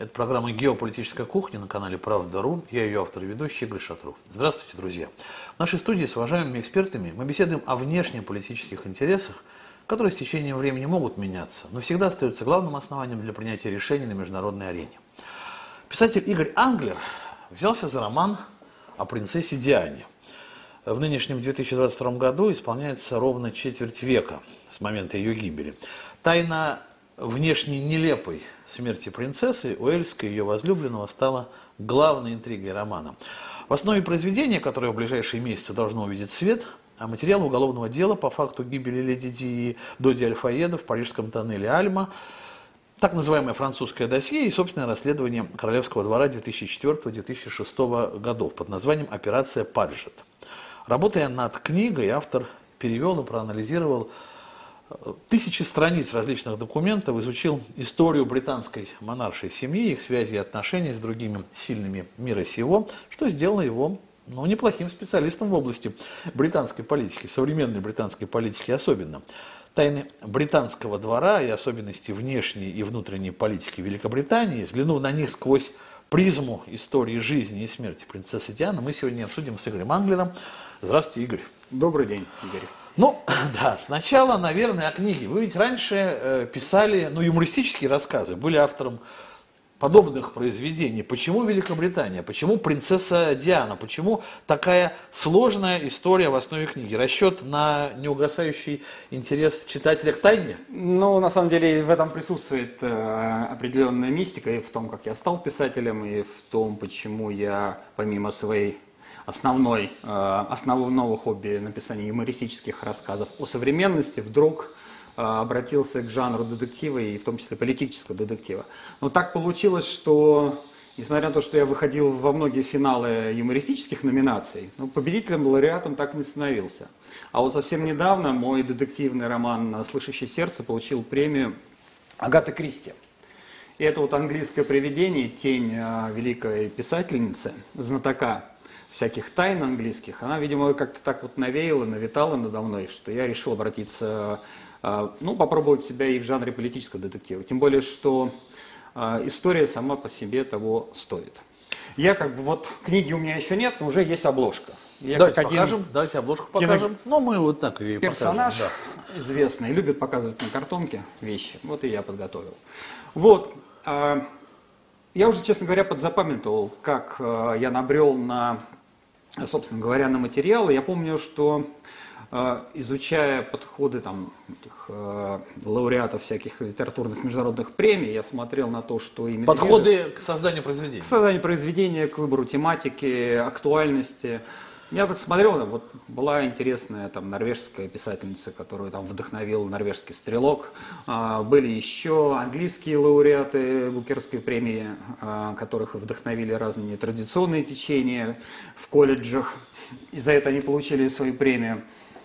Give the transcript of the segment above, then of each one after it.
Это программа «Геополитическая кухня» на канале «Правда.ру». Я ее автор и ведущий Игорь Шатров. Здравствуйте, друзья. В нашей студии с уважаемыми экспертами мы беседуем о внешнеполитических интересах, которые с течением времени могут меняться, но всегда остаются главным основанием для принятия решений на международной арене. Писатель Игорь Англер взялся за роман о принцессе Диане. В нынешнем 2022 году исполняется ровно четверть века с момента ее гибели. Тайна внешне нелепой смерти принцессы Уэльской и ее возлюбленного стала главной интригой романа. В основе произведения, которое в ближайшие месяцы должно увидеть свет, а материал уголовного дела по факту гибели леди Ди и Доди Альфаеда в парижском тоннеле Альма, так называемое французское досье и собственное расследование Королевского двора 2004-2006 годов под названием «Операция Паджет». Работая над книгой, автор перевел и проанализировал тысячи страниц различных документов, изучил историю британской монаршей семьи, их связи и отношений с другими сильными мира сего, что сделало его ну, неплохим специалистом в области британской политики, современной британской политики особенно. Тайны британского двора и особенности внешней и внутренней политики Великобритании, взглянув на них сквозь призму истории жизни и смерти принцессы Дианы, мы сегодня обсудим с Игорем Англером. Здравствуйте, Игорь. Добрый день, Игорь. Ну, да, сначала, наверное, о книге. Вы ведь раньше э, писали, ну, юмористические рассказы, были автором подобных произведений. Почему Великобритания? Почему принцесса Диана? Почему такая сложная история в основе книги? Расчет на неугасающий интерес читателя к тайне? Ну, на самом деле, в этом присутствует э, определенная мистика и в том, как я стал писателем, и в том, почему я, помимо своей основной, э, основного хобби написания юмористических рассказов о современности, вдруг э, обратился к жанру детектива и в том числе политического детектива. Но так получилось, что несмотря на то, что я выходил во многие финалы юмористических номинаций, ну, победителем, лауреатом так и не становился. А вот совсем недавно мой детективный роман «Слышащее сердце» получил премию Агаты Кристи. И это вот английское привидение, тень э, великой писательницы, знатока всяких тайн английских, она, видимо, как-то так вот навеяла, навитала надо мной, что я решил обратиться, а, ну, попробовать себя и в жанре политического детектива. Тем более, что а, история сама по себе того стоит. Я как бы, вот книги у меня еще нет, но уже есть обложка. Я давайте покажем, давайте обложку покажем. Ну, мы вот так и Персонаж покажем, да. известный, любит показывать на картонке вещи. Вот и я подготовил. Вот. А, я уже, честно говоря, подзапамятовал, как я набрел на собственно говоря, на материалы. Я помню, что э, изучая подходы там, этих, э, лауреатов всяких литературных международных премий, я смотрел на то, что именно... Подходы к созданию произведения. К созданию произведения, к выбору тематики, актуальности. Я так смотрел, вот была интересная там норвежская писательница, которую там вдохновил норвежский стрелок. А, были еще английские лауреаты Букерской премии, а, которых вдохновили разные традиционные течения в колледжах. И за это они получили свою премию.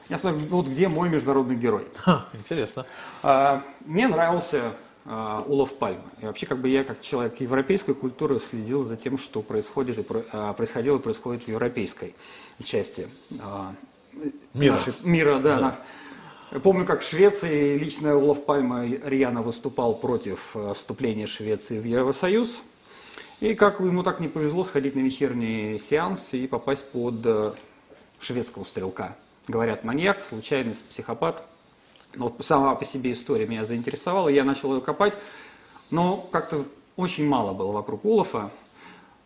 Я смотрю, вот где мой международный герой. Ха, интересно. А, мне нравился улов пальмы. И вообще, как бы я, как человек европейской культуры, следил за тем, что происходит и э, происходило и происходит в европейской части э, мира. Нашей, мира, да. да. Я помню, как в Швеции лично Улов Пальма рьяно выступал против вступления Швеции в Евросоюз. И как ему так не повезло сходить на вечерний сеанс и попасть под шведского стрелка. Говорят, маньяк, случайный психопат – вот сама по себе история меня заинтересовала, я начал ее копать, но как-то очень мало было вокруг Улафа,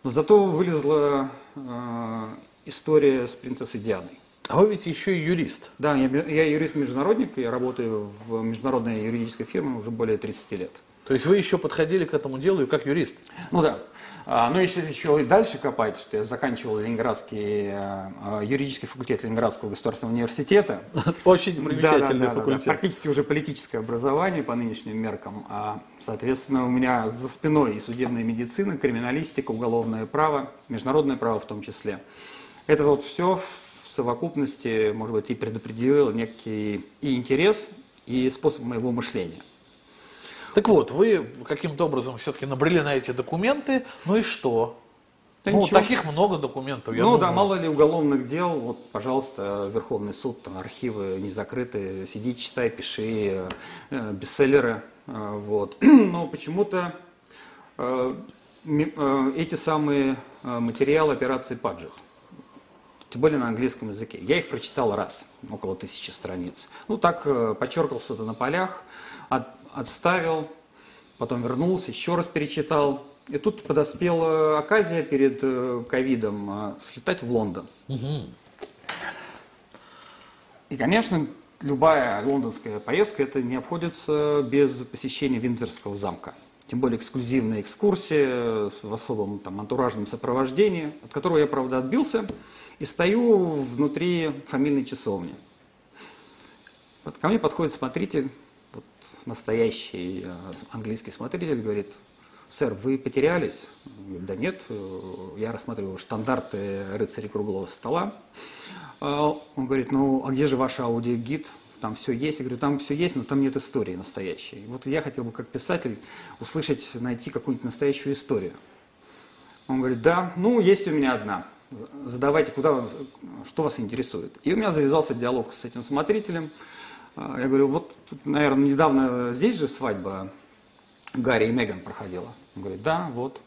но зато вылезла э, история с принцессой Дианой. А вы ведь еще и юрист. Да, я, я юрист-международник, я работаю в международной юридической фирме уже более 30 лет. То есть вы еще подходили к этому делу и как юрист? Ну да. А, ну, если еще и дальше копать, что я заканчивал Ленинградский, а, юридический факультет Ленинградского государственного университета. Очень примечательный да, да, факультет. Да, практически уже политическое образование по нынешним меркам. А, соответственно, у меня за спиной и судебная медицина, криминалистика, уголовное право, международное право в том числе. Это вот все в совокупности, может быть, и предопределило некий и интерес, и способ моего мышления. Так вот, вы каким-то образом все-таки набрели на эти документы, ну и что? Да ну, ничего. таких много документов, я Ну думаю. да, мало ли уголовных дел, вот, пожалуйста, Верховный суд, там, архивы не закрыты, сиди, читай, пиши, э, бестселлеры, э, вот. Но почему-то э, э, эти самые э, материалы операции Паджих. Тем более на английском языке. Я их прочитал раз, около тысячи страниц. Ну, так э, подчеркал что-то на полях, от, отставил, потом вернулся, еще раз перечитал. И тут подоспела оказия перед ковидом слетать в Лондон. Угу. И, конечно, любая лондонская поездка это не обходится без посещения Виндзорского замка. Тем более эксклюзивная экскурсия в особом там, антуражном сопровождении, от которого я, правда, отбился, и стою внутри фамильной часовни. Вот ко мне подходит смотритель, вот, настоящий э, английский смотритель, говорит, сэр, вы потерялись? Говорю, да нет, э, я рассматриваю штандарты рыцарей круглого стола. А он говорит, ну а где же ваш аудиогид? Там все есть. Я говорю, там все есть, но там нет истории настоящей. Вот я хотел бы как писатель услышать, найти какую-нибудь настоящую историю. Он говорит, да, ну есть у меня одна. Задавайте, куда, что вас интересует. И у меня завязался диалог с этим смотрителем. А, я говорю, вот, тут, наверное, недавно здесь же свадьба Гарри и Меган проходила. Он говорит, да, вот.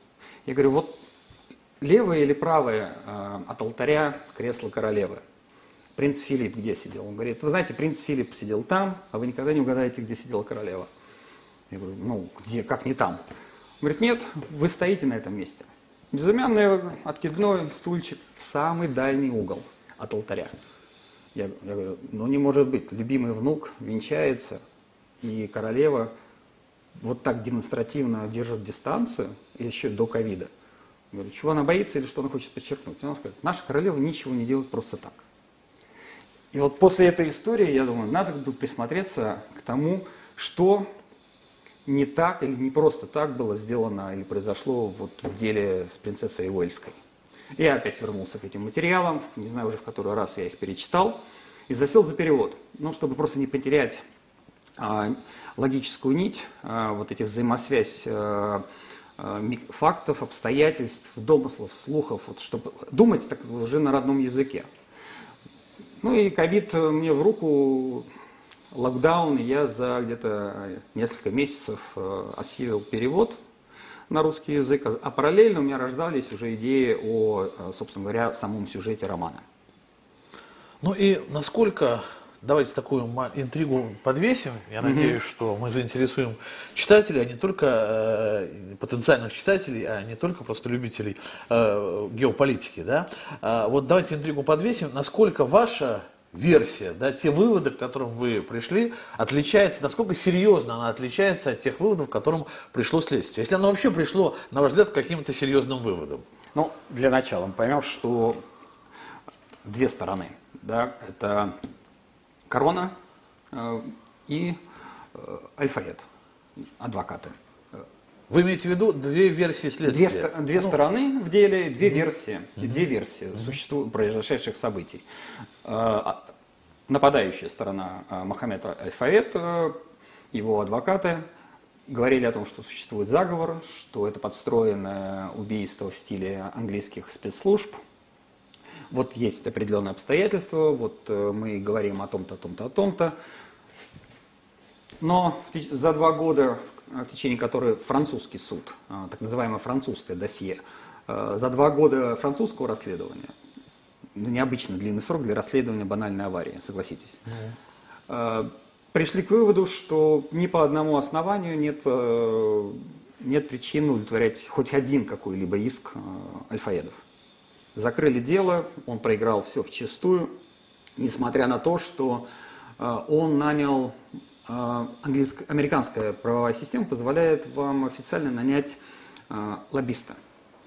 Я говорю, вот левое или правое а, от алтаря кресло королевы? принц Филипп где сидел? Он говорит, вы знаете, принц Филипп сидел там, а вы никогда не угадаете, где сидела королева. Я говорю, ну, где, как не там? Он говорит, нет, вы стоите на этом месте. Безымянный откидной стульчик в самый дальний угол от алтаря. Я, я говорю, ну не может быть, любимый внук венчается, и королева вот так демонстративно держит дистанцию, еще до ковида. Говорю, чего она боится или что она хочет подчеркнуть? Она скажет, наша королева ничего не делает просто так. И вот после этой истории, я думаю, надо бы присмотреться к тому, что не так или не просто так было сделано или произошло вот в деле с принцессой Уэльской. Я опять вернулся к этим материалам, не знаю уже в который раз я их перечитал, и засел за перевод. Ну, чтобы просто не потерять а, логическую нить, а, вот этих взаимосвязь а, а, фактов, обстоятельств, домыслов, слухов, вот, чтобы думать так уже на родном языке. Ну и ковид мне в руку, локдаун, я за где-то несколько месяцев э, осилил перевод на русский язык, а параллельно у меня рождались уже идеи о, э, собственно говоря, самом сюжете романа. Ну и насколько давайте такую интригу подвесим. Я mm-hmm. надеюсь, что мы заинтересуем читателей, а не только э, потенциальных читателей, а не только просто любителей э, геополитики. Да? А, вот давайте интригу подвесим. Насколько ваша версия, да, те выводы, к которым вы пришли, отличается, насколько серьезно она отличается от тех выводов, к которым пришло следствие? Если оно вообще пришло, на ваш взгляд, к каким-то серьезным выводам? Ну, для начала мы поймем, что две стороны. Да, это Корона э, и э, Альфаэт, адвокаты. Вы имеете в виду две версии следствия? Две, две ну, стороны в деле, две mm версии, mm две версии mm существу, произошедших событий. Э, а, нападающая сторона Мохаммед Альфаэт, его адвокаты говорили о том, что существует заговор, что это подстроенное убийство в стиле английских спецслужб – вот есть определенные обстоятельства, вот э, мы говорим о том-то, о том-то, о том-то. Но за два года, в течение которых французский суд, а, так называемое французское досье, э, за два года французского расследования, ну, необычно длинный срок для расследования банальной аварии, согласитесь, mm. пришли к выводу, что ни по одному основанию нет, нет причин удовлетворять хоть один какой-либо иск альфаедов. Закрыли дело, он проиграл все в чистую, несмотря на то, что э, он нанял, э, английская, американская правовая система позволяет вам официально нанять э, лоббиста.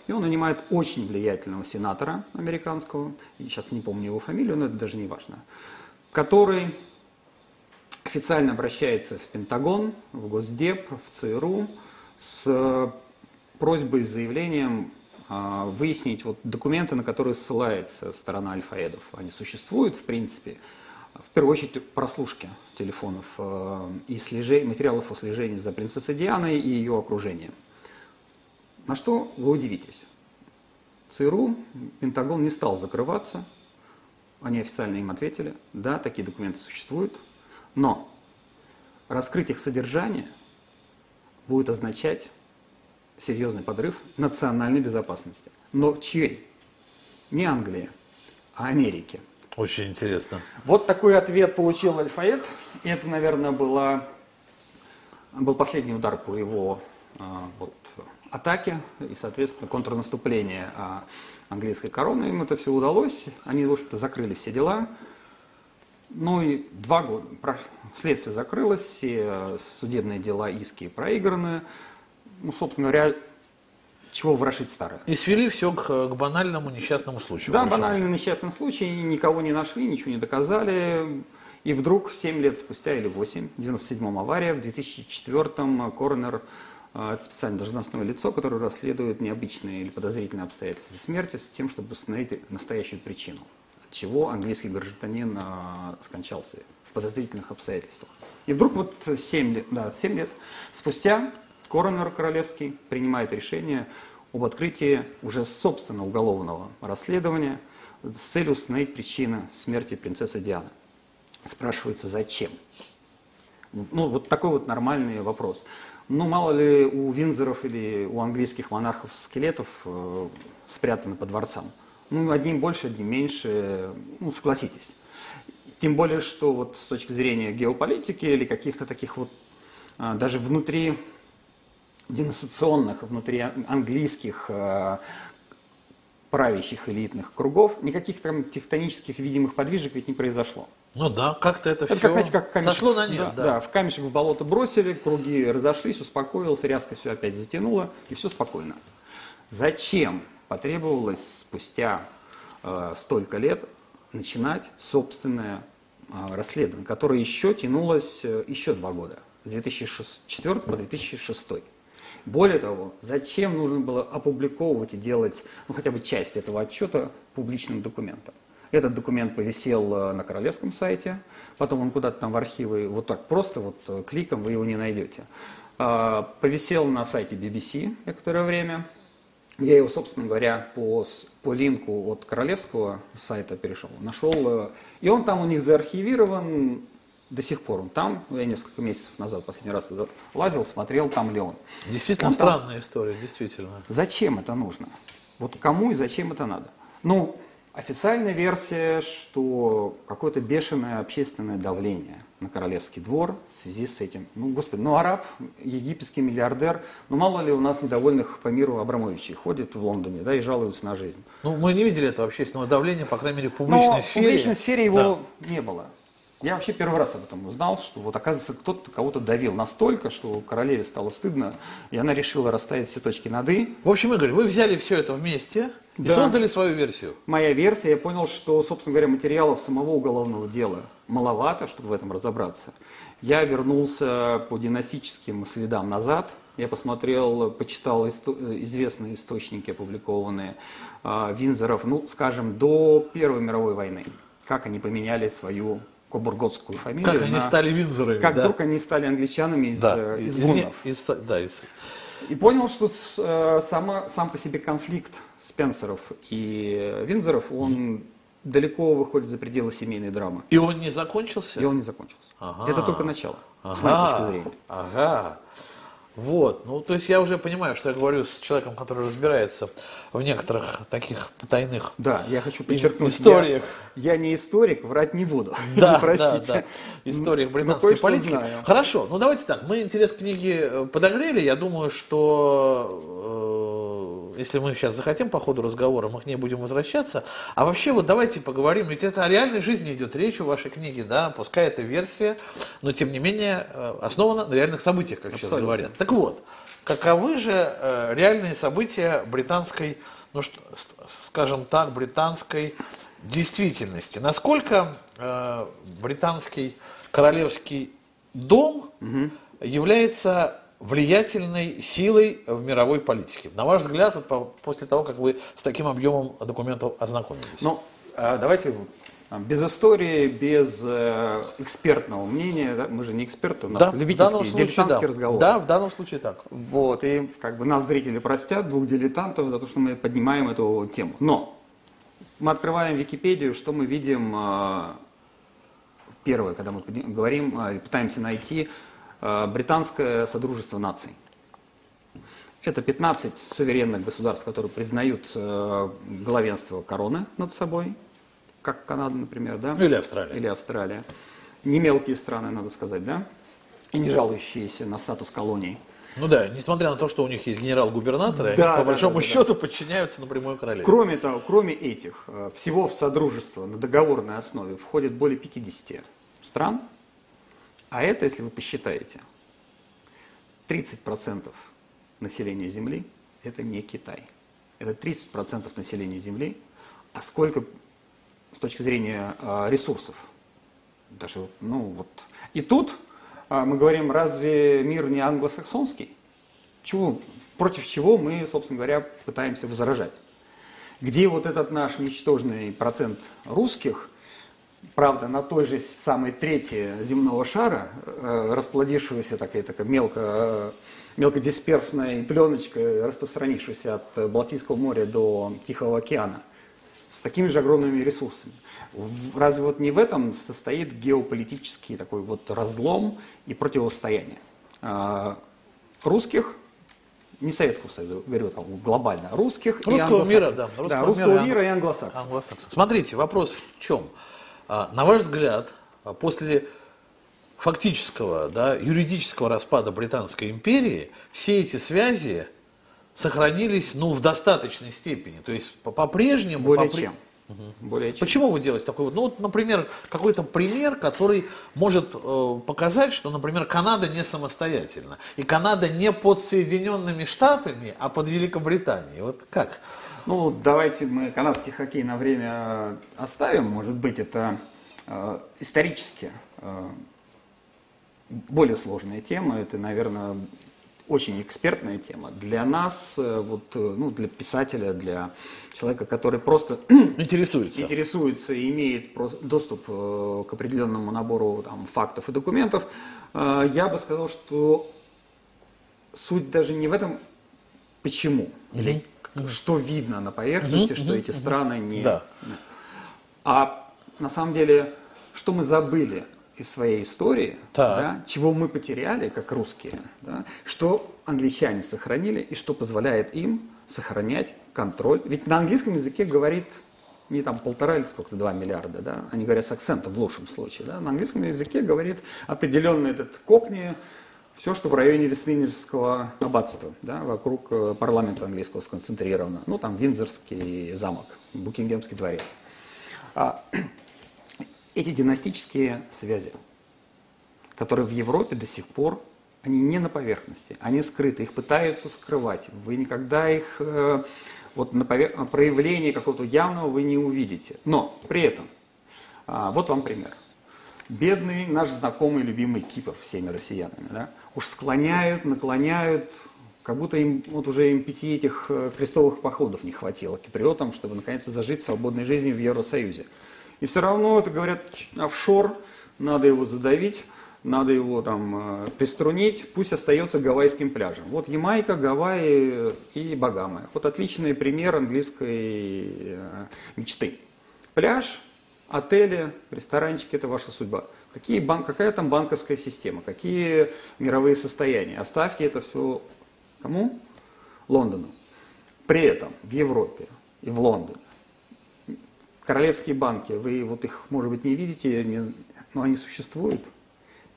И он нанимает очень влиятельного сенатора американского, сейчас не помню его фамилию, но это даже не важно, который официально обращается в Пентагон, в Госдеп, в ЦРУ с просьбой, с заявлением а, выяснить вот документы, на которые ссылается сторона альфаедов. Они существуют, в принципе. В первую очередь прослушки телефонов э, и слежей, материалов о слежении за принцессой Дианой и ее окружением. На что вы удивитесь. ЦРУ, Пентагон не стал закрываться. Они официально им ответили, да, такие документы существуют. Но раскрыть их содержание будет означать серьезный подрыв национальной безопасности. Но чей? Не Англии, а Америки. Очень интересно. Вот такой ответ получил Альфаэт. И это, наверное, была, был последний удар по его а, вот, атаке и, соответственно, контрнаступление а, английской короны. Им это все удалось. Они, в общем-то, закрыли все дела. Ну и два года. Следствие закрылось, все судебные дела, иски проиграны. Ну, собственно говоря, чего ворошить старое. И свели все к, к банальному несчастному случаю. Да, банальный несчастный случай. Никого не нашли, ничего не доказали. И вдруг 7 лет спустя, или 8, в 97-м авария, в 2004-м коронер а, это специальное должностное лицо, которое расследует необычные или подозрительные обстоятельства смерти с тем, чтобы установить настоящую причину, от чего английский гражданин а, скончался в подозрительных обстоятельствах. И вдруг вот 7 лет, да, 7 лет спустя коронер королевский принимает решение об открытии уже собственно уголовного расследования с целью установить причину смерти принцессы Дианы. Спрашивается, зачем? Ну, вот такой вот нормальный вопрос. Ну, мало ли у Винзоров или у английских монархов скелетов э, спрятаны по дворцам. Ну, одним больше, одним меньше, ну, согласитесь. Тем более, что вот с точки зрения геополитики или каких-то таких вот, э, даже внутри династационных, внутри английских э, правящих элитных кругов, никаких там тектонических видимых подвижек ведь не произошло. Ну да, как-то это, это все как, знаете, как камешек, сошло на нет. Да, да. да, в камешек в болото бросили, круги разошлись, успокоилось, резко все опять затянуло, и все спокойно. Зачем потребовалось спустя э, столько лет начинать собственное э, расследование, которое еще тянулось э, еще два года, с 2004 по 2006. Более того, зачем нужно было опубликовывать и делать ну, хотя бы часть этого отчета публичным документом? Этот документ повисел э, на королевском сайте, потом он куда-то там в архивы, вот так просто, вот э, кликом вы его не найдете. А, повисел на сайте BBC некоторое время. Я его, собственно говоря, по, по линку от королевского сайта перешел, нашел. Э, и он там у них заархивирован до сих пор. Он там, я несколько месяцев назад последний раз лазил, смотрел, там ли он. Действительно он странная там... история, действительно. Зачем это нужно? Вот кому и зачем это надо? Ну, Официальная версия, что какое-то бешеное общественное давление на королевский двор в связи с этим. Ну, господи, ну араб, египетский миллиардер, ну мало ли у нас недовольных по миру Абрамовичей ходят в Лондоне, да, и жалуются на жизнь. Ну, мы не видели этого общественного давления, по крайней мере, в публичной Но сфере. в публичной сфере его да. не было. Я вообще первый раз об этом узнал, что вот оказывается кто-то кого-то давил настолько, что королеве стало стыдно, и она решила расставить все точки над «и». В общем, Игорь, вы взяли все это вместе и да. создали свою версию. Моя версия, я понял, что, собственно говоря, материалов самого уголовного дела маловато, чтобы в этом разобраться. Я вернулся по династическим следам назад, я посмотрел, почитал исто- известные источники, опубликованные э, Винзоров, ну, скажем, до Первой мировой войны, как они поменяли свою кобурготскую фамилию. Как они на... стали Винзорами. Как да. вдруг они стали англичанами из, да, э, из, из гуннов. Из, да, из... И понял, что э, сама, сам по себе конфликт Спенсеров и Винзоров, он далеко выходит за пределы семейной драмы. И он не закончился? И он не закончился. Ага. Это только начало, ага. с моей точки зрения. Ага. Вот, ну то есть я уже понимаю, что я говорю с человеком, который разбирается в некоторых таких потайных Да, я хочу подчеркнуть, историях. Я, я не историк, врать не буду. Да, простите. Да, да. Историях британской политики. Знаю. Хорошо, ну давайте так, мы интерес к книге э, подогрели, я думаю, что э, если мы сейчас захотим по ходу разговора, мы к ней будем возвращаться. А вообще вот давайте поговорим, ведь это о реальной жизни идет речь у вашей книги, да, пускай это версия, но тем не менее э, основана на реальных событиях, как Абсолютно. сейчас говорят. Так вот, каковы же э, реальные события британской, ну что, скажем так, британской действительности? Насколько э, британский королевский дом угу. является влиятельной силой в мировой политике? На ваш взгляд, после того, как вы с таким объемом документов ознакомились? Ну, а, давайте без истории, без э, экспертного мнения, да? мы же не эксперты, у нас да, любительский, случае, дилетантский да. разговор. Да, в данном случае так. Вот, и как бы нас зрители простят, двух дилетантов, за то, что мы поднимаем эту тему. Но мы открываем Википедию, что мы видим, э, первое, когда мы говорим, э, пытаемся найти британское Содружество наций. Это 15 суверенных государств, которые признают э, главенство короны над собой, как Канада, например, да? Ну, или Австралия. Или Австралия. Не мелкие страны, надо сказать, да? И не жалующиеся на статус колоний. Ну да, несмотря на то, что у них есть генерал-губернаторы, Да, они, по да, большому да, да, счету подчиняются напрямую королеве. Кроме того, кроме этих, э, всего в Содружество на договорной основе входит более 50 стран, а это, если вы посчитаете, 30% населения Земли – это не Китай. Это 30% населения Земли, а сколько с точки зрения э, ресурсов? Даже, ну вот. И тут э, мы говорим, разве мир не англосаксонский? Чего, против чего мы, собственно говоря, пытаемся возражать? Где вот этот наш ничтожный процент русских, правда, на той же самой трети земного шара, э, расплодившегося такой, такой мелко, э, мелкодисперсной пленочкой, распространившейся от Балтийского моря до Тихого океана, с такими же огромными ресурсами. Разве вот не в этом состоит геополитический такой вот разлом и противостояние? А, Русских не Советского Союза, говорю там глобально, русских и Русского англосаксов. мира, да, Да, русского русского мира и мира и англосаксов. Англосаксов. Смотрите, вопрос в чем? А, На ваш взгляд, а, после фактического, да, юридического распада Британской империи, все эти связи сохранились, ну, в достаточной степени. То есть по- по-прежнему... Более попре- чем. Более чем. Почему вы делаете такой вот, ну вот, например, какой-то пример, который может э, показать, что, например, Канада не самостоятельна, и Канада не под Соединенными Штатами, а под Великобританией. Вот как? Ну, давайте мы канадский хоккей на время оставим. Может быть, это э, исторически э, более сложная тема. Это, наверное, очень экспертная тема. Для нас, э, вот, э, ну, для писателя, для человека, который просто Интересуется. интересуется и имеет доступ э, к определенному набору там, фактов и документов, я бы сказал, что суть даже не в этом, почему, или что видно на поверхности, что эти страны не... Да. А на самом деле, что мы забыли из своей истории, Так. да, чего мы потеряли, как русские, да, что англичане сохранили и что позволяет им сохранять контроль. Ведь на английском языке говорит не там полтора или сколько-то, два миллиарда, да, они говорят с акцентом в лучшем случае, да, на английском языке говорит определенный этот кокни, все, что в районе Вестминстерского аббатства, да, вокруг э, парламента английского сконцентрировано. Ну, там Виндзорский замок, Букингемский дворец. А, эти династические связи, которые в Европе до сих пор, они не на поверхности, они скрыты, их пытаются скрывать. Вы никогда их, э, вот на повер- проявление какого-то явного вы не увидите. Но при этом, а, вот вам пример. Бедный наш знакомый, любимый Кипр всеми россиянами, да, уж склоняют, наклоняют, как будто им вот уже им пяти этих э, крестовых походов не хватило киприотам, чтобы наконец зажить свободной жизнью в Евросоюзе. И все равно это говорят офшор, надо его задавить, надо его там э, приструнить, пусть остается гавайским пляжем. Вот Ямайка, Гавайи и Багамы. Вот отличный пример английской э, мечты. Пляж, отели, ресторанчики – это ваша судьба. Какие бан, какая там банковская система, какие мировые состояния. Оставьте это все кому? Лондону. При этом в Европе и в Лондоне королевские банки, вы вот их, может быть, не видите, не- но они существуют.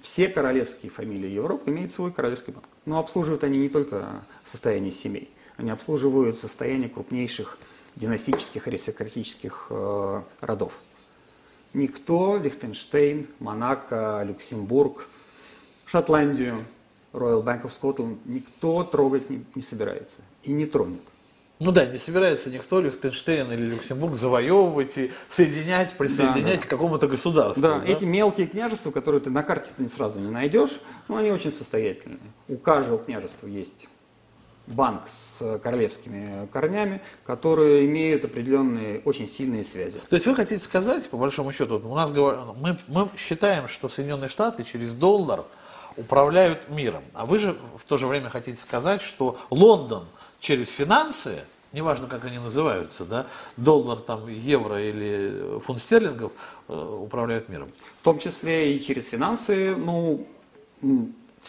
Все королевские фамилии Европы имеют свой королевский банк. Но обслуживают они не только состояние семей, они обслуживают состояние крупнейших династических аристократических э, родов. Никто, Лихтенштейн, Монако, Люксембург, Шотландию, Royal Bank of Scotland, никто трогать не, не собирается и не тронет. Ну да, не собирается никто Лихтенштейн или Люксембург завоевывать и соединять, присоединять к какому-то государству. Да, эти мелкие княжества, которые ты на карте ты сразу не найдешь, но они очень состоятельные. У каждого княжества есть банк с королевскими корнями, которые имеют определенные очень сильные связи. То есть вы хотите сказать, по большому счету, у нас говор- мы, мы считаем, что Соединенные Штаты через доллар управляют миром. А вы же в то же время хотите сказать, что Лондон через финансы, неважно как они называются, да, доллар, там, евро или фунт стерлингов, э, управляют миром. В том числе и через финансы, ну,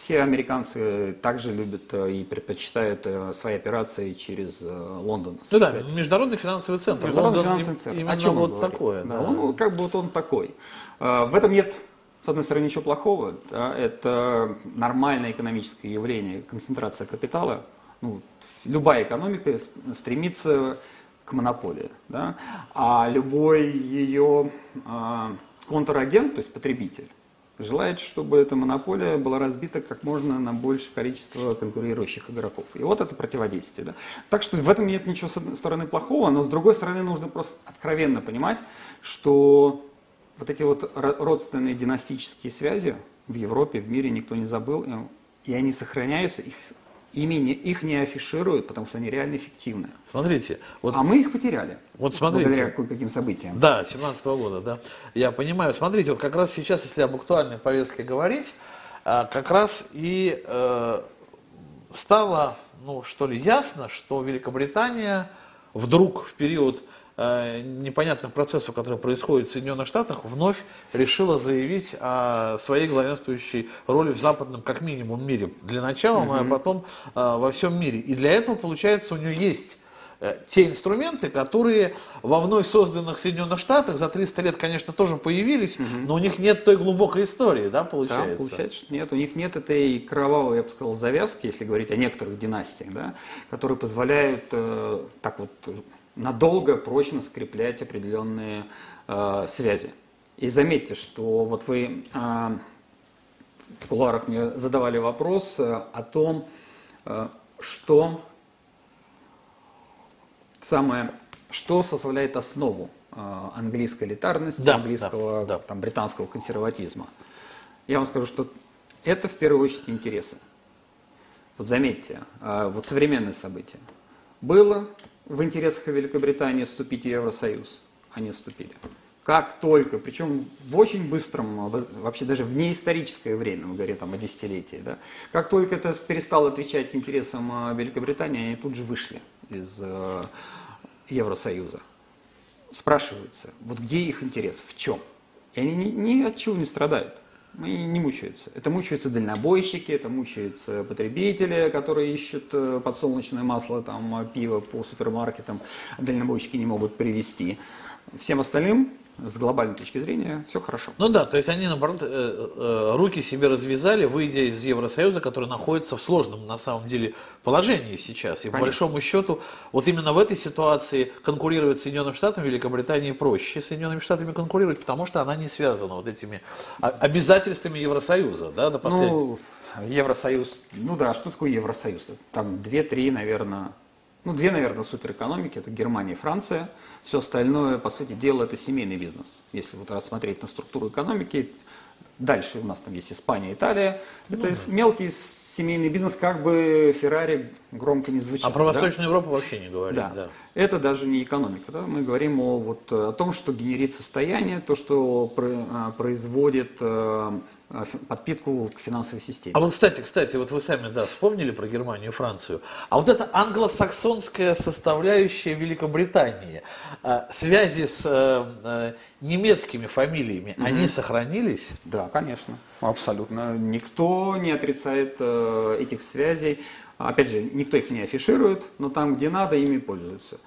все американцы также любят э, и предпочитают э, свои операции через Лондон. Ну да, международный финансовый центр. Международный Лондон финансовый центр. Именно О чем вот такое. Да, да. Он, как бы вот он такой. В этом нет, с одной стороны, ничего плохого. Да, это нормальное экономическое явление, концентрация капитала. Ну, любая экономика стремится к монополии. Да? А любой ее а, контрагент, то есть потребитель, желает, чтобы эта монополия была разбита как можно на большее количество конкурирующих игроков. И вот это противодействие. Да? Так что в этом нет ничего с одной стороны плохого, но с другой стороны нужно просто откровенно понимать, что вот эти вот родственные династические связи в Европе, в мире никто не забыл, и они сохраняются, их ими не, их не афишируют, потому что они реально эффективны. Смотрите. Вот, а мы их потеряли. Вот смотрите. Благодаря каким событиям. Да, 17 -го года, да. Я понимаю. Смотрите, вот как раз сейчас, если об актуальной повестке говорить, а, как раз и э, стало, ну, что ли, ясно, что Великобритания вдруг в период непонятных процессов, которые происходят в Соединенных Штатах, вновь решила заявить о своей главенствующей роли в западном, как минимум, мире. Для начала, mm-hmm. а потом э, во всем мире. И для этого, получается, у нее есть э, те инструменты, которые во вновь созданных Соединенных Штатах за 300 лет, конечно, тоже появились, угу. но у них нет той глубокой истории, да, получается? Да, получается, что нет. У них нет этой кровавой, я бы сказал, завязки, если говорить о некоторых династиях, да, которые позволяют э, так вот надолго прочно скреплять определенные э, связи. И заметьте, что вот вы э, в кулуарах мне задавали вопрос э, о том, э, что самое, что составляет основу э, английской элитарности, да, английского, да, да. Там, британского консерватизма. Я вам скажу, что это в первую очередь интересы. Вот заметьте, э, вот современные события. Было в интересах Великобритании вступить в Евросоюз. Они вступили. Как только, причем в очень быстром, вообще даже в неисторическое время, мы говорим там о десятилетии, да, как только это перестало отвечать интересам а, Великобритании, они тут же вышли из э, Евросоюза. Спрашивается, вот где их интерес, в чем? И они ни, ни от чего не страдают не мучаются. Это мучаются дальнобойщики, это мучаются потребители, которые ищут э, подсолнечное масло, там, пиво по супермаркетам, дальнобойщики не могут привезти. Всем остальным с глобальной точки зрения все хорошо. Ну да, то есть они, наоборот, э, э, руки себе развязали, выйдя из Евросоюза, который находится в сложном, на самом деле, положении сейчас. И Конечно. по большому счету, вот именно в этой ситуации конкурировать с Соединенными Штатами, Великобритании проще с Соединенными Штатами конкурировать, потому что она не связана вот этими обязательствами Евросоюза, да, до последнего. Ну, Евросоюз, ну да, что такое Евросоюз? Там две-три, наверное, ну, две, наверное, суперэкономики, это Германия и Франция. Все остальное, по сути дела, это семейный бизнес. Если вот рассмотреть на структуру экономики, дальше у нас там есть Испания, Италия. Ну, это да. мелкий семейный бизнес, как бы Феррари громко не звучит. А про Восточную да? Европу вообще не говорим. Да. да. Это даже не экономика. Да? Мы говорим о, вот, о том, что генерит состояние, то, что а, производит э, подпитку к финансовой системе. А вот, кстати, кстати, вот вы сами, да, вспомнили про Германию и Францию. А вот эта англосаксонская составляющая Великобритании, а, связи с э, э, немецкими фамилиями, угу. они сохранились? Да, конечно, абсолютно. Никто не отрицает э, этих связей. Опять же, никто их не афиширует, но там, где надо, ими пользуются.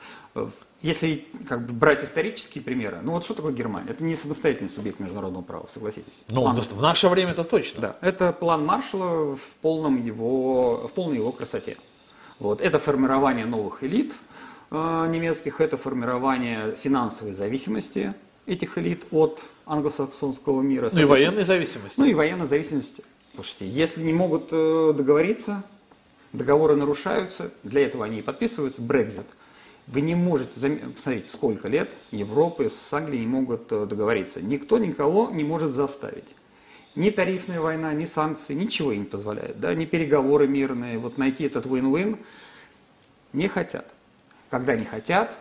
Если как бы, брать исторические примеры, ну вот что такое Германия? Это не самостоятельный субъект международного права, согласитесь. Ну, план... в наше время это точно. Да, это план Маршалла в, полном его, в полной его красоте. Вот. Это формирование новых элит э, немецких, это формирование финансовой зависимости этих элит от англосаксонского мира. Ну и военной зависимости. Ну и военной зависимости. Слушайте, если не могут э, договориться, договоры нарушаются, для этого они и подписываются, Брекзит – вы не можете, посмотрите, сколько лет Европы с Англией не могут э, договориться. Никто никого не может заставить. Ни тарифная война, ни санкции, ничего им не позволяет. Да? Ни переговоры мирные. Вот найти этот win-win не хотят. Когда не хотят,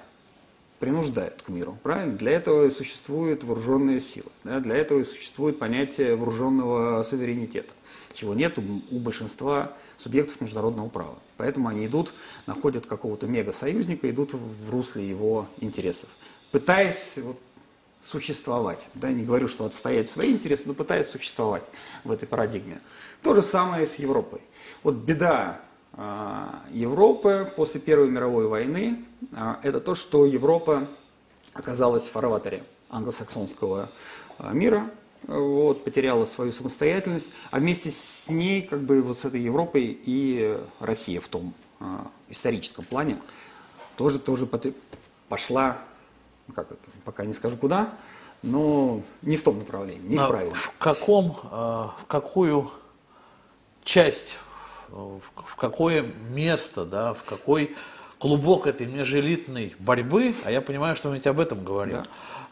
принуждают к миру. Правильно? Для этого и существуют вооруженные силы. Да? Для этого и существует понятие вооруженного суверенитета, чего нет у большинства субъектов международного права. Поэтому они идут, находят какого-то мега-союзника, идут в русле его интересов. Пытаясь вот, существовать. Да, не говорю, что отстоять свои интересы, но пытаясь существовать в этой парадигме. То же самое с Европой. Вот беда э, Европы после Первой мировой войны э, это то, что Европа оказалась в фарватере англосаксонского э, мира, вот, потеряла свою самостоятельность, а вместе с ней, как бы, вот с этой Европой и Россия в том э, историческом плане тоже, тоже пошла ну, как это, пока не скажу куда, но не в том направлении, не а в правильном. В каком, э, в какую часть, в какое место, да, в какой клубок этой межэлитной борьбы, а я понимаю, что мы ведь об этом говорим, да.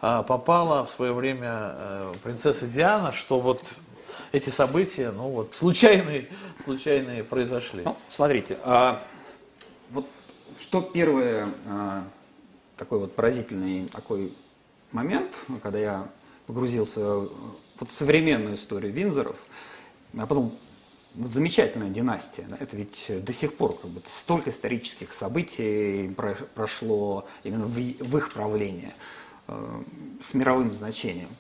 А, попала в свое время э, принцесса Диана, что вот эти события, ну вот, случайные, случайные произошли. Ну, смотрите, а, вот что первое а, такой вот поразительный такой момент, когда я погрузился в вот современную историю Винзоров, а потом вот замечательная династия. Да, это ведь до сих пор как бы столько исторических событий прошло именно в, в их правлении с мировым значением.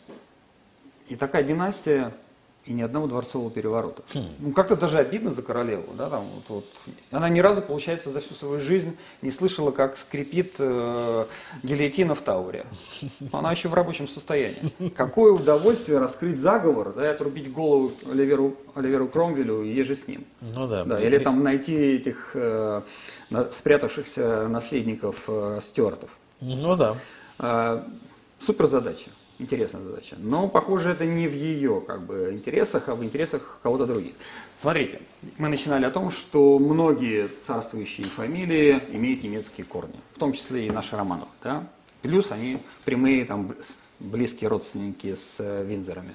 И такая династия и ни одного дворцового переворота. Хм. Ну, как-то даже обидно за королеву. Да, там, вот, вот. Она ни разу, получается, за всю свою жизнь не слышала, как скрипит э, гильотина в Тауре. Она еще в рабочем состоянии. Какое удовольствие раскрыть заговор да, и отрубить голову Оливеру, Оливеру Кромвелю и еже с ним. Ну да. да или там найти этих э, спрятавшихся наследников э, Стюартов. Ну да. Э, супер задача интересная задача. Но, похоже, это не в ее как бы, интересах, а в интересах кого-то других. Смотрите, мы начинали о том, что многие царствующие фамилии имеют немецкие корни, в том числе и наши Романов. Да? Плюс они прямые, там, близкие родственники с э, Винзорами,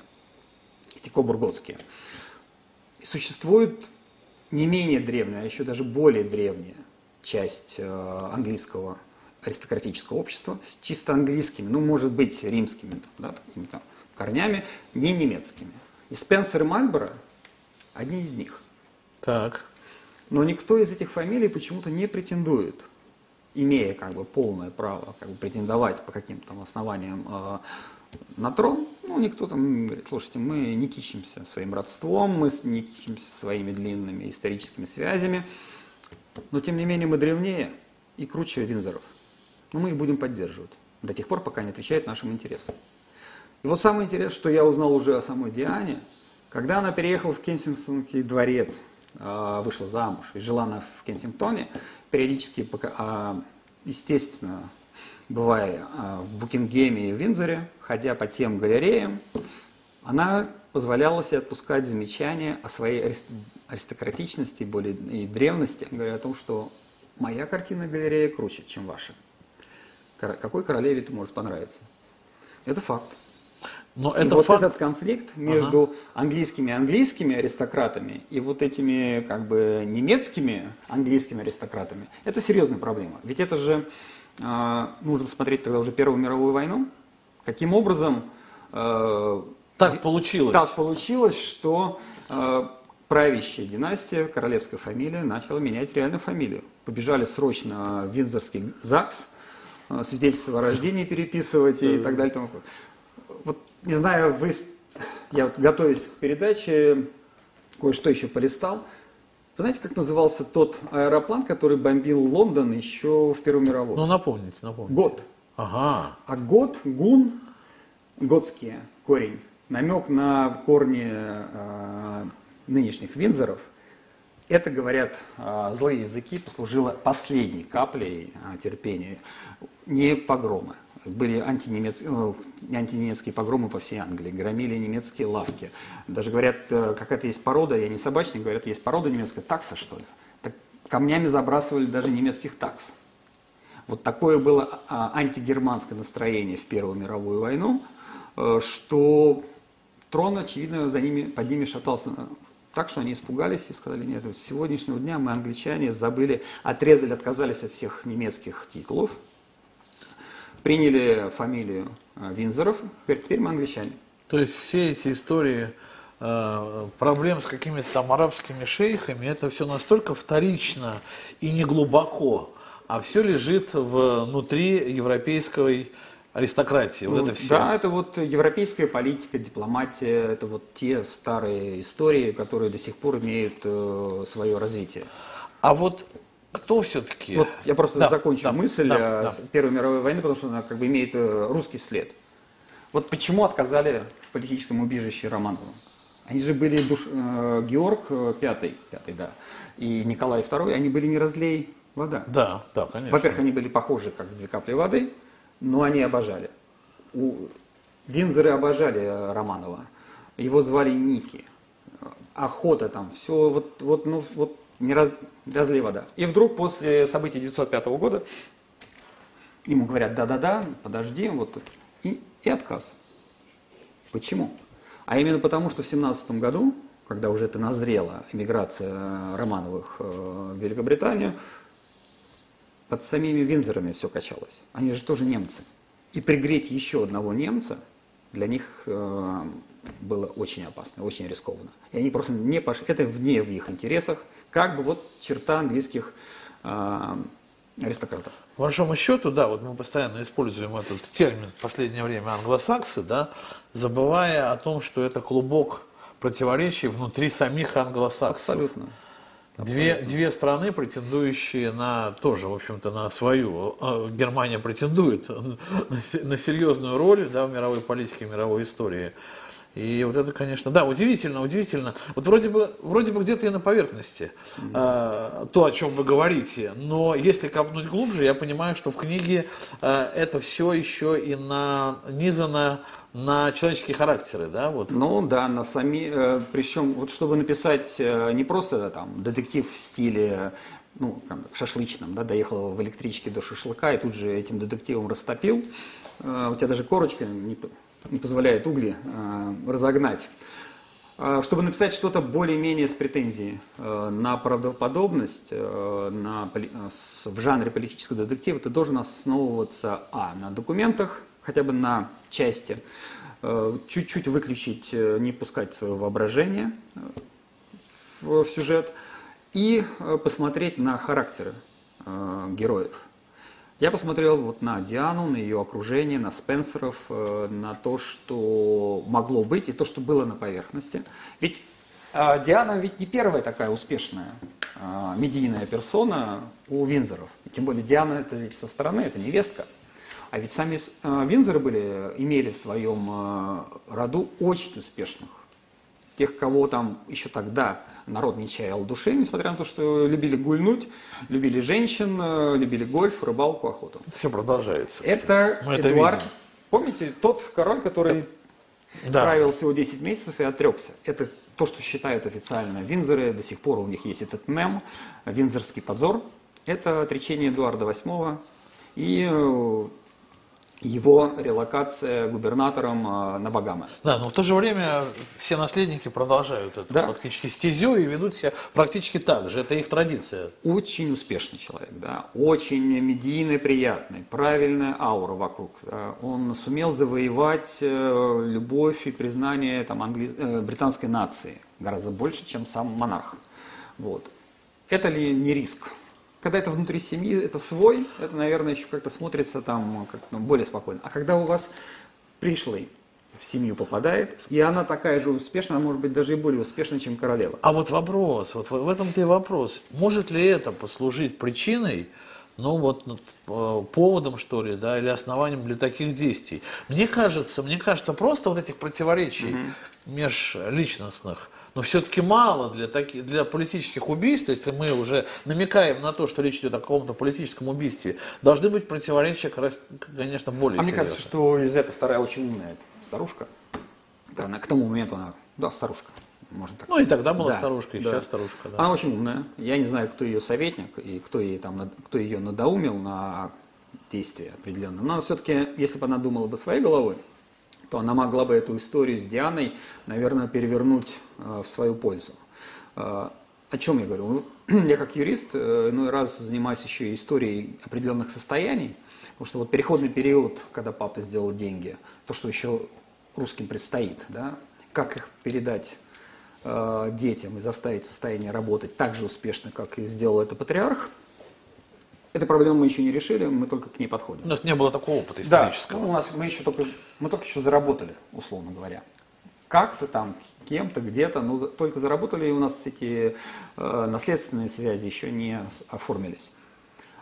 эти кобурготские. И существует не менее древняя, а еще даже более древняя часть э, английского аристократического общества с чисто английскими, ну, может быть, римскими да, какими-то корнями, не немецкими. И Спенсер и Мальборо – одни из них. Так. Но никто из этих фамилий почему-то не претендует, имея как бы полное право как бы, претендовать по каким-то основаниям э, на трон. Ну, никто там говорит, слушайте, мы не кичимся своим родством, мы не кичимся своими длинными историческими связями, но тем не менее мы древнее и круче Винзоров но мы их будем поддерживать до тех пор, пока они отвечают нашим интересам. И вот самое интересное, что я узнал уже о самой Диане, когда она переехала в Кенсингтонский дворец, а, вышла замуж и жила она в Кенсингтоне, периодически, а, естественно, бывая а, в Букингеме и в Виндзоре, ходя по тем галереям, она позволяла себе отпускать замечания о своей аристократичности более, и древности, говоря о том, что моя картина галерея круче, чем ваша какой королеве это может понравиться. Это факт. Но и это вот факт... этот конфликт между ага. английскими английскими аристократами и вот этими как бы немецкими английскими аристократами, это серьезная проблема. Ведь это же э, нужно смотреть тогда уже Первую мировую войну. Каким образом э, так получилось? Так получилось, что э, правящая династия, королевская фамилия начала менять реальную фамилию. Побежали срочно в Виндзорский ЗАГС, свидетельство о рождении переписывать и так далее. Тому. Вот не знаю, вы, я вот готовясь к передаче, кое-что еще полистал. Вы знаете, как назывался тот аэроплан, который бомбил Лондон еще в Первую мировую? Ну, напомните, напомните. Год. Ага. А год, гун, готские, корень, намек на корни э, нынешних Винзоров – это, говорят а, злые языки, послужило последней каплей а, терпения. Не погромы. Были антинемецкие, ну, антинемецкие погромы по всей Англии, громили немецкие лавки. Даже говорят, э, какая-то есть порода, я не собачник, говорят, есть порода немецкая, такса что ли. Так камнями забрасывали даже немецких такс. Вот такое было а, антигерманское настроение в Первую мировую войну, э, что трон, очевидно, за ними, под ними шатался так что они испугались и сказали, нет, с сегодняшнего дня мы, англичане, забыли, отрезали, отказались от всех немецких титулов, приняли фамилию э, Винзоров, говорят, теперь мы англичане. То есть все эти истории э, проблем с какими-то там арабскими шейхами, это все настолько вторично и не глубоко, а все лежит внутри европейской аристократии, вот Ну, это все. Да, это вот европейская политика, дипломатия, это вот те старые истории, которые до сих пор имеют э, свое развитие. А вот кто все-таки... Вот я просто Да, закончу да, мысль да, о да. Первой мировой войне, потому что она как бы имеет э, русский след. Вот почему отказали в политическом убежище Романову? Они же были душ- э, Георг э, пятый, пятый, да, и Николай II, они были не разлей вода. Да, да, конечно. Во-первых, они были похожи, как две капли воды, но они обожали. У... Винзоры обожали э, Романова. Его звали Ники. Э, Охота там, все вот, вот, ну, вот не раз, не разлей вода. И вдруг после событий 1905 года ему говорят, да-да-да, подожди, вот, и, и отказ. Почему? А именно потому, что в 17 году, когда уже это назрела эмиграция Романовых э, в Великобританию, под самими Винзорами все качалось. Они же тоже немцы. И пригреть еще одного немца для них э, было очень опасно, очень рискованно. И они просто не пошли. Это вне в их интересах, как бы вот черта английских э, аристократов. По большому счету, да, вот мы постоянно используем этот термин в последнее время англосаксы, да, забывая о том, что это клубок противоречий внутри самих англосаксов. Абсолютно. Две, две страны, претендующие на тоже, в общем-то, на свою. э, Германия претендует на серьезную роль да, в мировой политике, в мировой истории. И вот это, конечно, да, удивительно, удивительно. Вот вроде бы, вроде бы где-то и на поверхности э, то, о чем вы говорите, но если копнуть глубже, я понимаю, что в книге э, это все еще и нанизано на человеческие характеры, да, вот. Ну да, на сами, э, причем вот чтобы написать э, не просто там детектив в стиле ну, бы, шашлычном, да, доехал в электричке до шашлыка и тут же этим детективом растопил, Э, у тебя даже корочка не позволяет угли э, разогнать. А, Чтобы написать что-то более-менее с претензией э, на правдоподобность на, в жанре политического детектива, ты должен основываться а. на документах, хотя бы на части, чуть-чуть выключить, э, не пускать свое воображение э, в, сюжет и э, посмотреть на характеры героев. Я посмотрел вот на Диану, на ее окружение, на Спенсеров, э, на то, что могло быть и то, что было на поверхности. Ведь э, Диана ведь не первая такая успешная э, медийная персона у Винзоров. Тем более Диана это ведь со стороны, это невестка. А ведь сами э, Винзоры были, имели в своем э, роду очень успешных тех, кого там еще тогда народ не чаял души, несмотря на то, что любили гульнуть, любили женщин, э, любили гольф, рыбалку, охоту. Все продолжается. Это. Мы это Эдуард, видим. помните, тот король, который Да. правил всего 10 месяцев и отрекся. Это то, что считают официально Винзоры, до сих пор у них есть этот мем, Винзорский позор. Это отречение Эдуарда VIII и э, его релокация губернатором э, на Багамы. Да, но в то же время все наследники продолжают эту Да. фактически стезю и ведут себя практически так же. Это их традиция. Очень успешный человек, да, очень медийный, приятный, правильная аура вокруг. Э, Он сумел завоевать э, любовь и признание там, англи- британской нации гораздо больше, чем сам монарх. Вот. Это ли не риск? Когда это внутри семьи, это свой, это, наверное, еще как-то смотрится там как более спокойно. А когда у вас пришлый в семью попадает, и она такая же успешная, а может быть даже и более успешная, чем королева. А вот вопрос, вот в этом-то и вопрос. Может ли это послужить причиной, ну вот ну, э, поводом, что ли, да, или основанием для таких действий? Мне кажется, мне кажется, просто вот этих противоречий межличностных, но все-таки мало для, таки, для политических убийств, если мы уже намекаем на то, что речь идет о каком-то политическом убийстве, должны быть противоречия, конечно, более А мне серьезные. кажется, что Лизетта вторая очень умная старушка. Да, она к тому моменту она, да, старушка, можно так Ну и тогда была Да, старушка, и да. сейчас старушка, да. Она очень умная. Я не знаю, кто ее советник и кто, ей там, кто ее надоумил на действие определенное. Но все-таки, если бы она думала бы своей головой, то она могла бы эту историю с Дианой, наверное, перевернуть э, в свою пользу. Э, о чем я говорю? Ну, Я как юрист э, иной раз занимаюсь еще и историей определенных состояний, потому что вот переходный период, когда папа сделал деньги, то, что еще русским предстоит, да, как их передать детям и заставить состояние работать так же успешно, как и сделал это патриарх, Эту проблему мы еще не решили, мы только к ней подходим. У нас не было такого опыта исторического. Да, ну, у нас мы еще только, мы только еще заработали, условно говоря. Как-то там, кем-то, где-то, но только заработали, и у нас эти э, наследственные связи еще не оформились.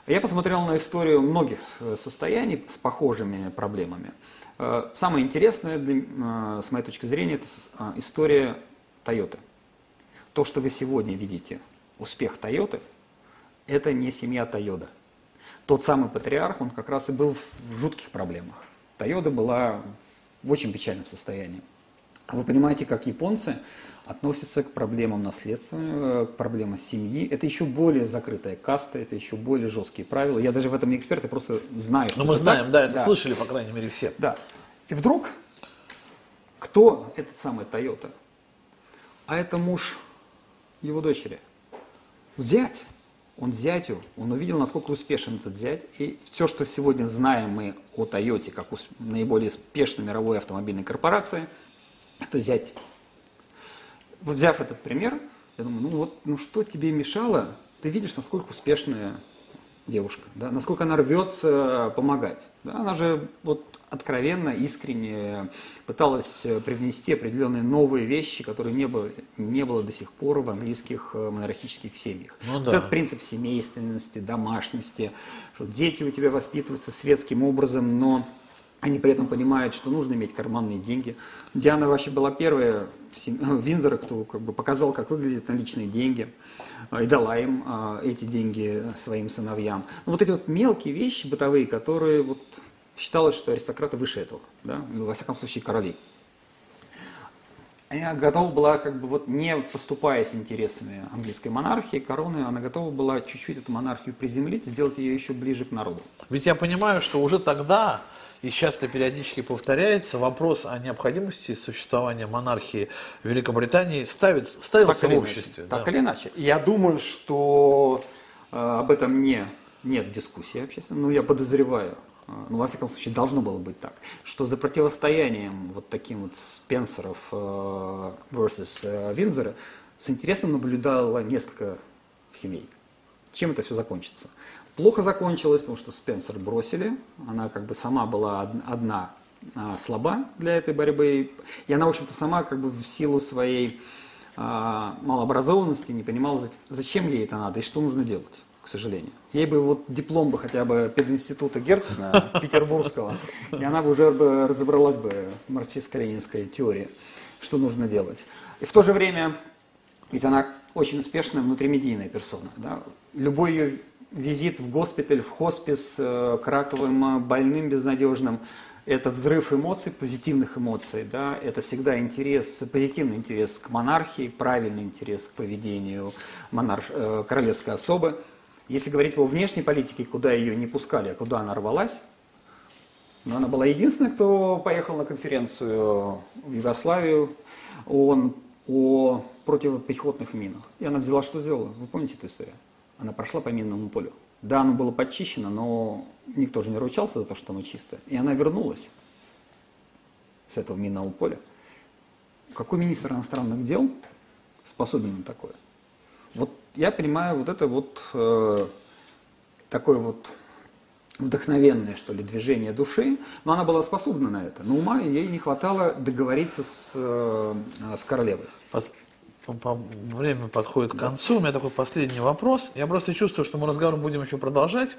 Я посмотрел на историю многих э, состояний с похожими проблемами. Э, самое интересное, для, э, с моей точки зрения, это история Toyota. То, что вы сегодня видите, успех Toyota, это не семья Toyota. Тот самый патриарх, он как раз и был в жутких проблемах. Toyota была в очень печальном состоянии. Вы понимаете, как японцы относятся к проблемам наследствования, к проблемам семьи. Это еще более закрытая каста, это еще более жесткие правила. Я даже в этом не эксперт, я просто знаю. Но мы знаем, так. да, это да. слышали, по крайней мере, все. Да. И вдруг, кто этот самый Тойота? А это муж его дочери. Зять. Он зятю, он увидел, насколько успешен этот зять. И все, что сегодня знаем мы о Тойоте, как наиболее успешной мировой автомобильной корпорации, это зять взяв этот пример, я думаю, ну вот, ну что тебе мешало? Ты видишь, насколько успешная девушка, да, насколько она рвется помогать. Да, она же вот откровенно, искренне пыталась привнести определенные новые вещи, которые не было, не было до сих пор в английских э, монархических семьях. Ну, да. Этот принцип семейственности, домашности, что дети у тебя воспитываются светским образом, но они при этом понимают, что нужно иметь карманные деньги. Диана вообще была первая в, сем... в Винзоре, кто как бы показал, как выглядят наличные деньги, а, и дала им а, эти деньги своим сыновьям. Ну, вот эти вот мелкие вещи бытовые, которые вот считалось, что аристократы выше этого, да, ну, во всяком случае короли. Она готова была, как бы вот не поступая интересами английской монархии, короны, она готова была чуть-чуть эту монархию приземлить, сделать ее еще ближе к народу. Ведь я понимаю, что уже тогда и часто периодически повторяется, вопрос о необходимости существования монархии в Великобритании ставит, ставился так в обществе. Иначе, да. Так или иначе. Я думаю, что э, об этом не, нет дискуссии общественной, но я подозреваю, э, ну, во всяком случае, должно было быть так, что за противостоянием вот таким вот Спенсеров э, versus э, Винзера с интересом наблюдало несколько семей. Чем это все закончится? Плохо закончилось, потому что Спенсер бросили. Она как бы сама была одна а, слаба для этой борьбы. И она, в общем-то, сама как бы в силу своей а, малообразованности не понимала, зачем ей это надо и что нужно делать, к сожалению. Ей бы вот диплом бы хотя бы пединститута Герцена, петербургского, и она бы уже разобралась бы в марксистско-ленинской теории, что нужно делать. И в то же время, ведь она очень успешная внутримедийная персона. Да? Любой ее визит в госпиталь, в хоспис э, к раковым э, больным безнадежным, это взрыв эмоций, позитивных эмоций, да, это всегда интерес, позитивный интерес к монархии, правильный интерес к поведению монарш, э, королевской особы. Если говорить о внешней политике, куда ее не пускали, а куда она рвалась, но она была единственной, кто поехал на конференцию в Югославию ООН о противопехотных минах. И она взяла, что сделала? Вы помните эту историю? Она прошла по минному полю. Да, оно было подчищено, но никто же не ручался за то, что оно чистое. И она вернулась с этого минного поля. Какой министр иностранных дел способен на такое? Вот я понимаю, вот это вот э, такое вот вдохновенное, что ли, движение души, но она была способна на это. Но ума ей не хватало договориться с, э, с королевой время подходит к концу. У меня такой последний вопрос. Я просто чувствую, что мы разговор будем еще продолжать.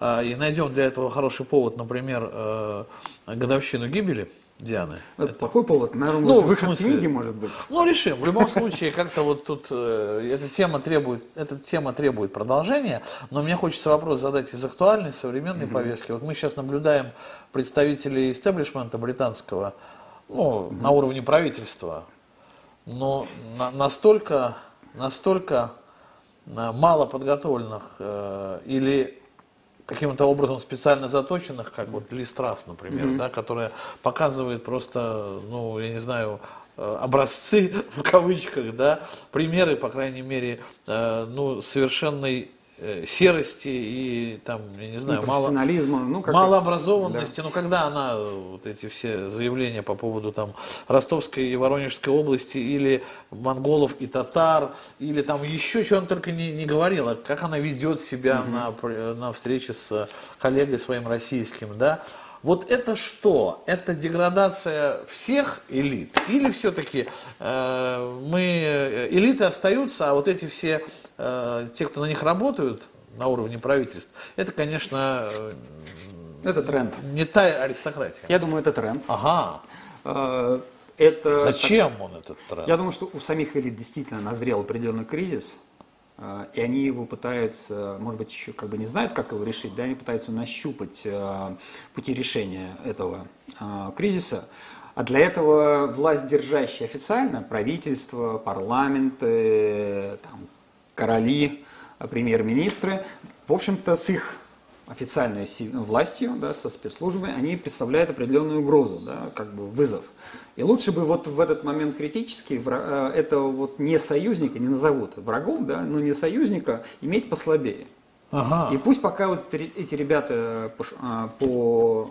А, и найдем для этого хороший повод, например, э, годовщину гибели Дианы. Это, это плохой повод, наверное, ну, выход смысле, книги может быть. Ну, решим. В любом случае, как-то вот тут э, эта тема требует, эта тема требует продолжения. Но мне хочется вопрос задать из актуальной, современной mm-hmm. повестки. Вот мы сейчас наблюдаем представителей истеблишмента британского, ну, mm-hmm. на уровне правительства, но на, настолько, настолько э, мало подготовленных э, или каким-то образом специально заточенных, как вот Ли Страс, например, mm-hmm. да, которая показывает просто, ну, я не знаю, э, образцы в кавычках, да, примеры, по крайней мере, э, ну, совершенной серости и там, я не знаю, мало, ну, как малообразованности. Да. Ну, когда она, вот эти все заявления по поводу там Ростовской и Воронежской области, или монголов и татар, или там еще чего она только не, не говорила, как она ведет себя угу. на, на встрече с коллегой своим российским, да, вот это что? Это деградация всех элит? Или все-таки э, мы, э, элиты остаются, а вот эти все, э, те, кто на них работают на уровне правительств, это, конечно, э, это тренд. Не та аристократия. Я думаю, это тренд. Ага. Э, это, Зачем он этот тренд? Я думаю, что у самих элит действительно назрел определенный кризис. А, и они его пытаются, может быть, еще как бы не знают, как его решить, да, они пытаются нащупать а, пути решения этого кризиса. А для этого власть держащая официально, правительство, парламенты, там, короли, премьер-министры, в общем-то, с их официальной властью, да, со спецслужбами, они представляют определенную угрозу, да, как бы вызов. И лучше бы вот в этот момент критический э, этого вот не союзника, не назовут врагом, да, но не союзника, иметь послабее. Ага. И пусть пока вот эти ребята по, а, по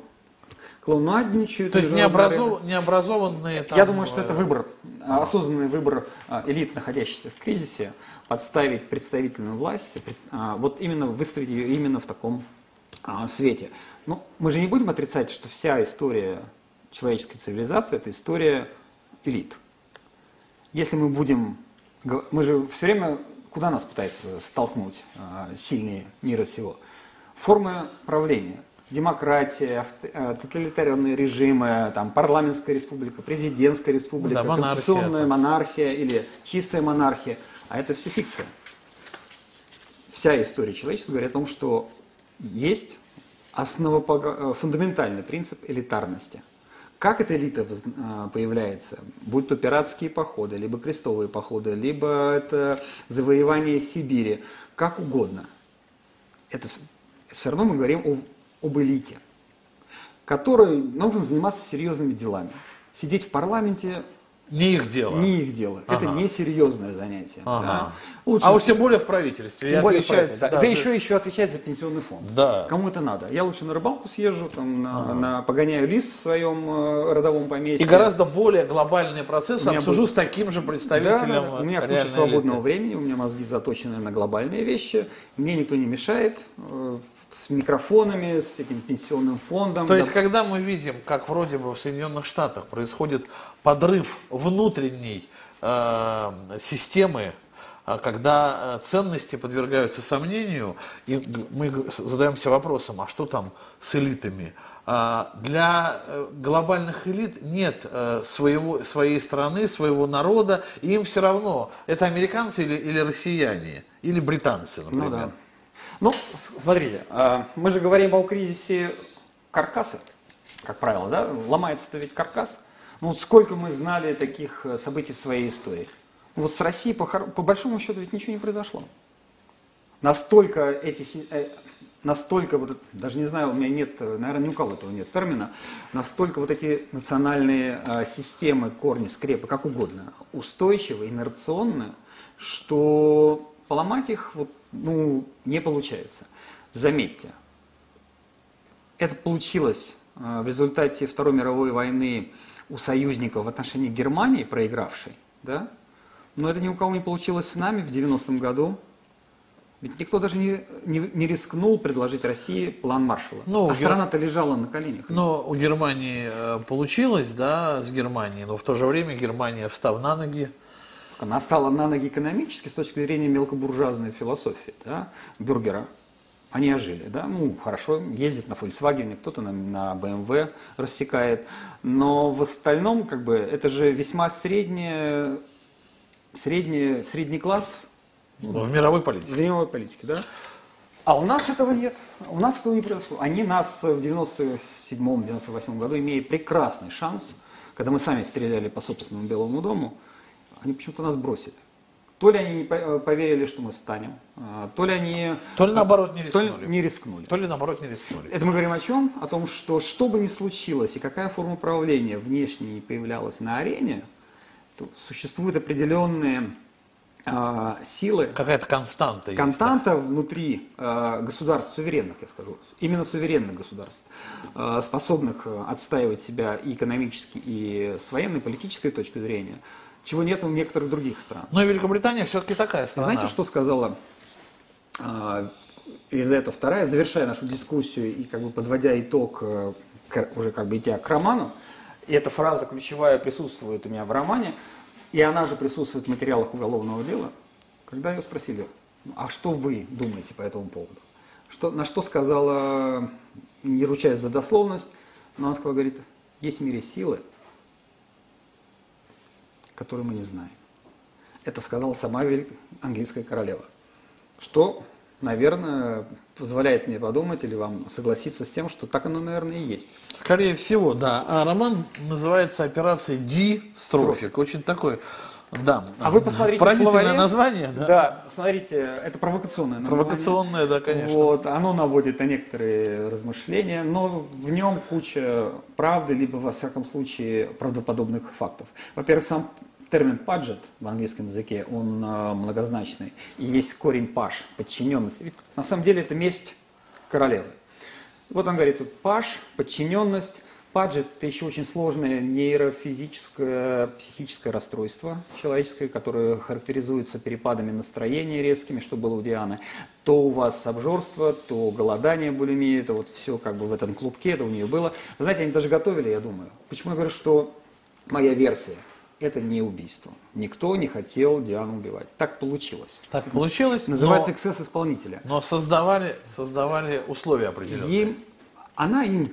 клоунадничают. То есть необразов... необразованные там... Я думаю, что это выбор, осознанный выбор элит, находящихся в кризисе, подставить представительную власть, а, вот именно выставить ее именно в таком свете. Ну, мы же не будем отрицать, что вся история человеческой цивилизации – это история элит. Если мы будем… Мы же все время… Куда нас пытаются столкнуть э, сильные мира сего? Формы правления. Демократия, тоталитарные режимы, там, парламентская республика, президентская республика, да, конституционная монархия или чистая монархия. А это все фикция. Вся история человечества говорит о том, что есть основопог... Э, фундаментальный принцип элитарности – как эта элита а, появляется? Будь то пиратские походы, либо крестовые походы, либо это завоевание Сибири, как угодно. Это все равно мы говорим о, об элите, которой нужно заниматься серьезными делами. Сидеть в парламенте не их дело. Не их дело. Ага. Это несерьезное занятие. Ага. Да. Лучше а уж тем более в правительстве. Тем более отвечать, да. да, да еще, еще отвечать за пенсионный фонд. Да. Кому это надо? Я лучше на рыбалку съезжу, там, на, ага. на, погоняю лис в своем э, родовом поместье. И гораздо более глобальный процесс обсужу будет... с таким же представителем. Да, да, У меня куча свободного элиты. времени, у меня мозги заточены на глобальные вещи. Мне никто не мешает. Э, с микрофонами, с этим пенсионным фондом. То есть, когда мы видим, как вроде бы в Соединенных Штатах происходит подрыв внутренней э, системы, э, когда э, ценности подвергаются сомнению, и мы задаемся вопросом, а что там с элитами? А, для э, глобальных элит нет своего, своей страны, своего народа, и им все равно, это американцы или, или россияне, или британцы, например. Ну, да. Ну, смотрите, а, мы же говорим о кризисе каркаса, как правило, да? Ломается-то ведь каркас. Ну, вот сколько мы знали таких э, событий в своей истории. Ну, вот с Россией, по, по большому счету, ведь ничего не произошло. Настолько эти, э, настолько, вот, даже не знаю, у меня нет, наверное, ни у кого этого нет термина, настолько вот эти национальные э, системы, корни, скрепы, как угодно, устойчивы, инерционны, что поломать их вот ну, не получается. Заметьте, это получилось э, в результате Второй мировой войны у союзников в отношении Германии, проигравшей, да? но это ни у кого не получилось с нами в 90-м году. Ведь никто даже не, не, не рискнул предложить России план Маршалла. Ну, а страна-то лежала на коленях. Но у Германии э, получилось, да, с Германией, но в то же время Германия, встав на ноги, она стала на ноги экономически с точки зрения мелкобуржуазной философии, да, бюргера. Они ожили, да, ну, хорошо, ездит на Volkswagen, кто-то на, на BMW рассекает, но в остальном, как бы, это же весьма средний, средний, средний класс. В мировой политике. В мировой политике, да. А у нас этого нет, у нас этого не произошло. Они нас в 97-98 году, имея прекрасный шанс, когда мы сами стреляли по собственному Белому дому, они почему-то нас бросили. То ли они не э, поверили, что мы встанем, а, то ли они... То ли наоборот не рискнули. То ли не рискнули. То ли наоборот не рискнули. Это мы говорим о чем? О том, что что бы ни случилось и какая форма управления внешне не появлялась на арене, то существуют определенные а, силы. Какая-то константа. Константа есть, внутри э, государств суверенных, я скажу, именно суверенных государств, э, способных отстаивать себя и экономически, и с военной, политической точки зрения, чего нет у некоторых других стран. Но Великобритания все-таки такая страна. Знаете, что сказала э, Елизавета вторая, завершая нашу дискуссию и как бы подводя итог, э, уже как бы идя к роману, и эта фраза ключевая присутствует у меня в романе, и она же присутствует в материалах уголовного дела, когда ее спросили, а что вы думаете по этому поводу? Что, на что сказала, не ручаясь за дословность, но она сказала, говорит, есть в мире силы, которые мы не знаем. Это сказала сама английская королева. Что наверное, позволяет мне подумать или вам согласиться с тем, что так оно, наверное, и есть. Скорее всего, да. А роман называется «Операция Ди-Строфик». Очень такой, да. А вы посмотрите Поразительное словаре. название, да? Да, смотрите, это провокационное название. Провокационное, да, конечно. Вот, оно наводит на некоторые размышления, но в нем куча правды, либо, во всяком случае, правдоподобных фактов. Во-первых, сам термин паджет в английском языке, он э, многозначный. И есть корень паш, подчиненность. Ведь на самом деле это месть королевы. Вот он говорит, паш, подчиненность, паджет – это еще очень сложное нейрофизическое, психическое расстройство человеческое, которое характеризуется перепадами настроения резкими, что было у Дианы. То у вас обжорство, то голодание, булимия, это вот все как бы в этом клубке, это у нее было. Знаете, они даже готовили, я думаю. Почему я говорю, что моя версия – это не убийство. Никто не хотел Диану убивать. Так получилось. Так получилось. Называется но, эксцесс исполнителя. Но создавали, создавали условия определенные. Им, она им,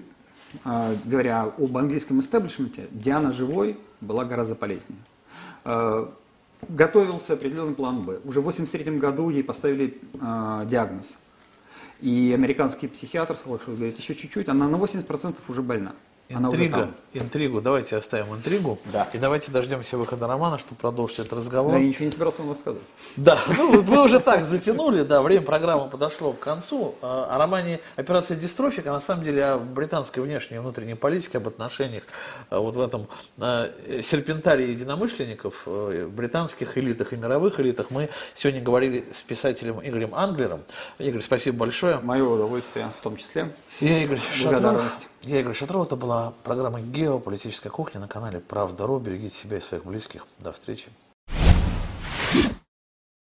э, говоря об английском истеблишменте, Диана живой была гораздо полезнее. Э, готовился определенный план Б. Уже в 1983 году ей поставили э, диагноз. И американский психиатр сказал, что говорит, еще чуть-чуть, она на 80% уже больна. Интрига, интригу, давайте оставим интригу. Да. И давайте дождемся выхода романа, чтобы продолжить этот разговор. я ничего не собирался вам рассказывать. Да, ну вы уже так затянули, да, время программы подошло к концу. А, о романе «Операция Дистрофик», а на самом деле о британской внешней и внутренней политике, об отношениях а, вот в этом а, серпентарии единомышленников, британских элитах и мировых элитах, мы сегодня говорили с писателем Игорем Англером. Игорь, спасибо большое. Мое удовольствие в том числе. Я Игорь Шатров. Я Игорь Шатров. Это была программа «Геополитическая кухня» на канале «Правда.ру». Берегите себя и своих близких. До встречи.